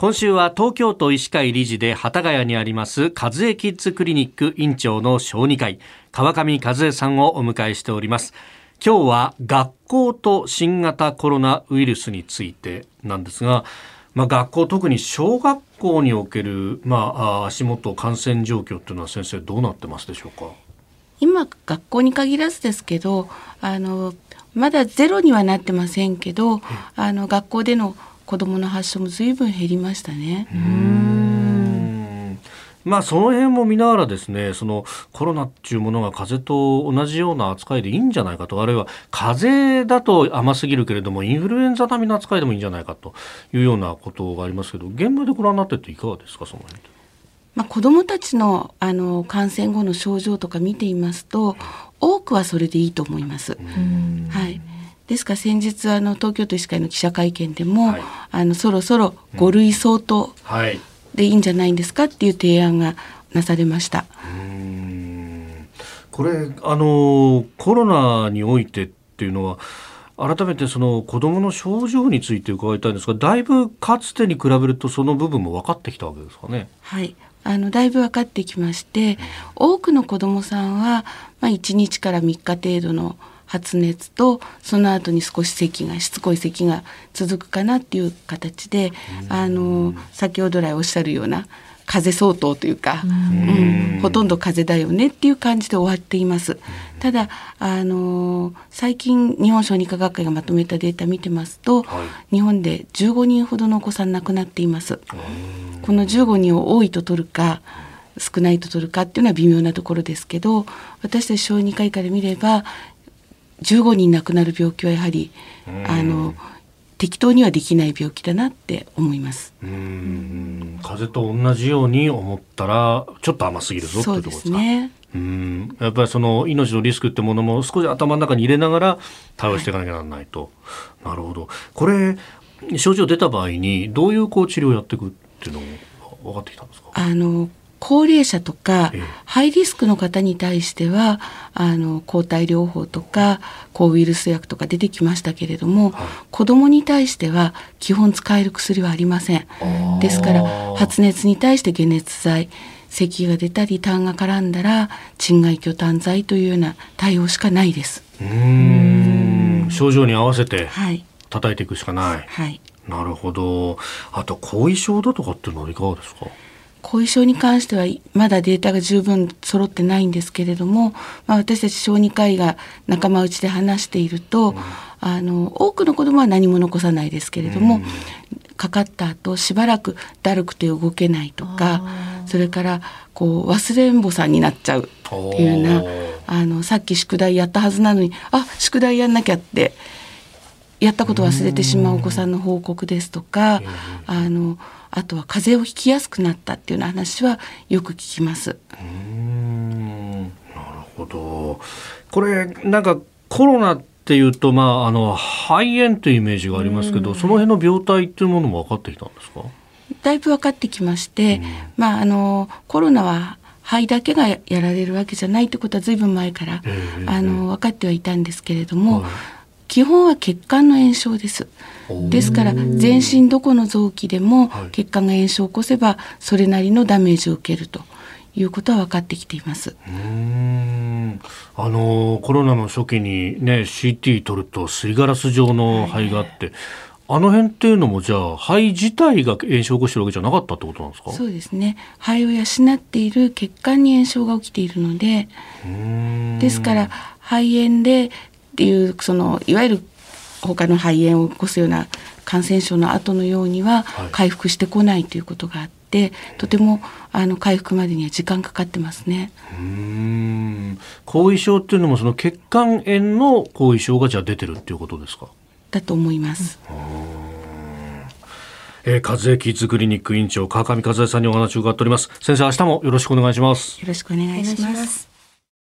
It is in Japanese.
今週は東京都医師会理事で幡ヶ谷にあります和江キッズクリニック院長の小児科医川上和江さんをお迎えしております。今日は学校と新型コロナウイルスについてなんですがまあ、学校特に小学校における、まあ、足元感染状況というのは先生どうなってますでしょうか？今学校に限らずですけどあのまだゼロにはなってませんけどあの学校での子どもの発症もずいぶん減りましたね。まあその辺も見ながらですねそのコロナっていうものが風邪と同じような扱いでいいんじゃないかと。あるいは風邪だと甘すぎるけれどもインフルエンザ並みの扱いでもいいんじゃないかというようなことがありますけど現場でご覧になってていかがですかその辺まあ、子どもたちのあの感染後の症状とか見ていますと多くはそれでいいと思います。はい、ですか？ら先日あの東京都医師会の記者会見でも、はい、あのそろそろ5類相当でいいんじゃないんですか？っていう提案がなされました。これあのコロナにおいてっていうのは改めてその子どもの症状について伺いたいんですがだいぶかつてに比べるとその部分も分かってきたわけですかね。はい。あのだいぶ分かってきまして、多くの子どもさんは、まあ、1日から3日程度の発熱とその後に少し咳がしつこい咳が続くかなっていう形であの先ほど来おっしゃるような風邪相当というか、うん、ほとんど風邪だよねっていう感じで終わっています。ただあの最近日本小児科学会がまとめたデータ見てますと、はい、日本で15人ほどのお子さん亡くなっています。この15人を多いと取るか少ないと取るかっていうのは微妙なところですけど私たち小児科医から見れば15人亡くなる病気はやはりあの適当にはできない病気だなって思います。うん風邪と同じように思ったらちょっと甘すぎるぞってところですか？ね、うんやっぱりその命のリスクってものも少し頭の中に入れながら対応していかなきゃならないと。はい、なるほど。これ症状出た場合にどういうこう治療をやっていくっていうのも分かってきたんですか？あの高齢者とか、ハイリスクの方に対してはあの抗体療法とか抗ウイルス薬とか出てきましたけれども、はい、子どもに対しては基本使える薬はありません。ですから発熱に対して解熱剤咳が出たり痰が絡んだら鎮外去痰剤というような対応しかないです。うん症状に合わせて叩いていくしかない。はい、はい、なるほど。あと後遺症だとかっていうのはいかがですか？後遺症に関してはまだデータが十分揃ってないんですけれども、まあ、私たち小児科医が仲間内で話していると、うん、あの多くの子どもは何も残さないですけれども、うん、かかった後しばらくだるくて動けないとかそれからこう忘れんぼさんになっちゃうっていうようなあのさっき宿題やったはずなのにあ宿題やんなきゃってやったこと忘れてしまうお子さんの報告ですとか、あのあとは風邪をひきやすくなったっていうような話はよく聞きます。うん。なるほど。これなんかコロナっていうと、まあ、あの肺炎というイメージがありますけどその辺の病態っていうものも分かってきたんですか？だいぶ分かってきまして、まあ、あのコロナは肺だけがやられるわけじゃないってことはずいぶん前から、えー、あの分かってはいたんですけれども、はい基本は血管の炎症です。ですから全身どこの臓器でも血管が炎症を起こせばそれなりのダメージを受けるということは分かってきています。うん。あのコロナの初期にね CT 取るとすりガラス状の肺があって、はい。あの辺っていうのもじゃあ肺自体が炎症を起こしてるわけじゃなかったってことなんですか？そうですね。肺を養っている血管に炎症が起きているのでですから肺炎でっていうそのいわゆる他の肺炎を起こすような感染症の後のようには回復してこないということがあって、はい、とてもあの回復までには時間かかってますね。うん。後遺症っていうのもその血管炎の後遺症がじゃあ出てるっていうことですか？だと思います。えー、和江キッズクリニック院長川上和江さんにお話を伺っております。先生明日もよろしくお願いします。よろしくお願いします